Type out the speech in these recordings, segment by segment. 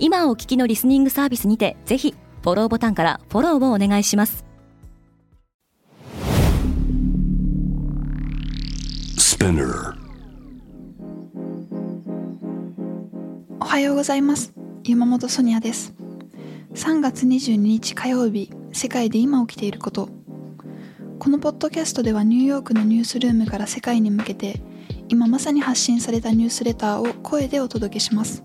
今お聞きのリスニングサービスにてぜひフォローボタンからフォローをお願いします。おはようございます。山本ソニアです。3月22日火曜日世界で今起きていること。このポッドキャストではニューヨークのニュースルームから世界に向けて今まさに発信されたニュースレターを声でお届けします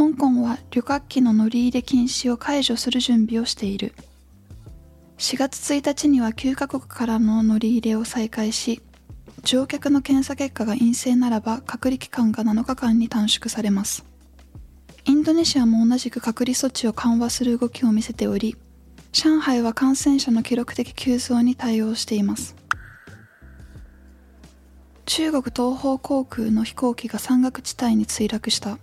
香港は旅客機の乗り入れ禁止を解除する準備をしている。4月1日には9カ国からの乗り入れを再開し乗客の検査結果が陰性ならば隔離期間が7日間に短縮されます。インドネシアも同じく隔離措置を緩和する動きを見せており上海は感染者の記録的急増に対応しています。中国東方航空の飛行機が山岳地帯に墜落した。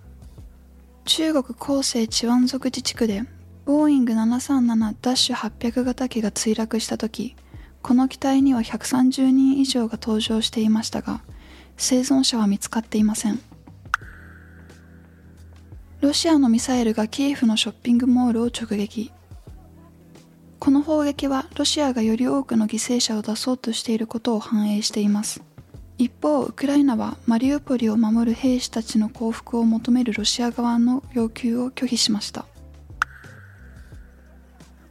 中国広西チワン族自治区でボーイング737-800型機が墜落した時この機体には130人以上が搭乗していましたが生存者は見つかっていません。ロシアのミサイルがキエフのショッピングモールを直撃。この砲撃はロシアがより多くの犠牲者を出そうとしていることを反映しています。一方ウクライナはマリウポリを守る兵士たちの降伏を求めるロシア側の要求を拒否しました。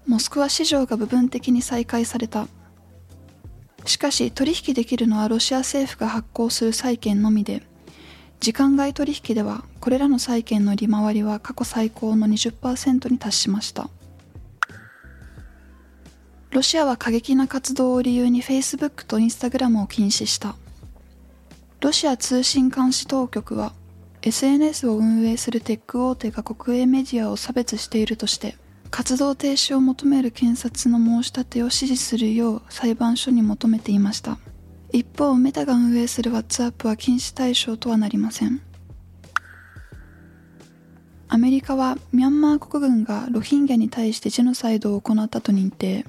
モスクワ市場が部分的に再開された。しかし取引できるのはロシア政府が発行する債券のみで時間外取引ではこれらの債券の利回りは過去最高の20%に達しました。ロシアは過激な活動を理由に Facebook と Instagram を禁止した。ロシア通信監視当局は SNS を運営するテック大手が国営メディアを差別しているとして活動停止を求める検察の申し立てを支持するよう裁判所に求めていました。一方メタが運営する WhatsApp は禁止対象とはなりません。アメリカはミャンマー国軍がロヒンギャに対してジェノサイドを行ったと認定。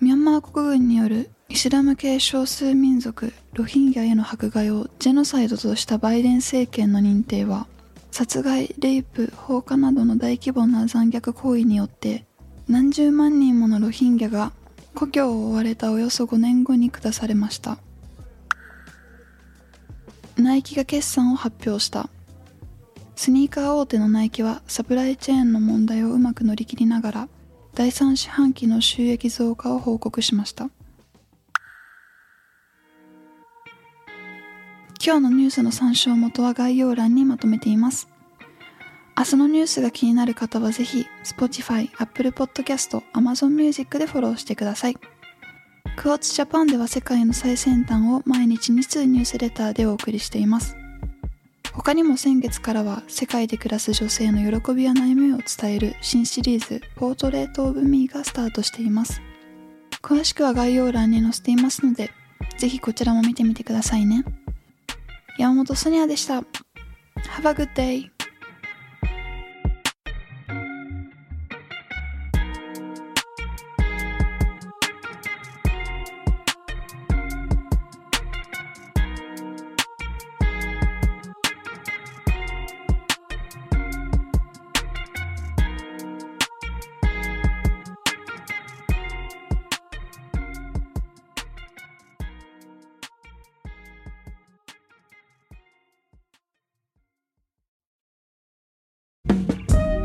ミャンマー国軍によるイスラム系少数民族ロヒンギャへの迫害をジェノサイドとしたバイデン政権の認定は殺害、レイプ、放火などの大規模な残虐行為によって何十万人ものロヒンギャが故郷を追われたおよそ5年後に下されました。ナイキが決算を発表した。スニーカー大手のナイキはサプライチェーンの問題をうまく乗り切りながら第3四半期の収益増加を報告しました。今日のニュースの参照元は概要欄にまとめています。明日のニュースが気になる方はぜひ Spotify、Apple Podcast、Amazon Music でフォローしてください。クォーツジャパンでは世界の最先端を毎日2通ニュースレターでお送りしています。他にも先月からは世界で暮らす女性の喜びや悩みを伝える新シリーズポートレートオブミーがスタートしています。詳しくは概要欄に載せていますので、ぜひこちらも見てみてくださいね。山本ソニアでした。Have a good day!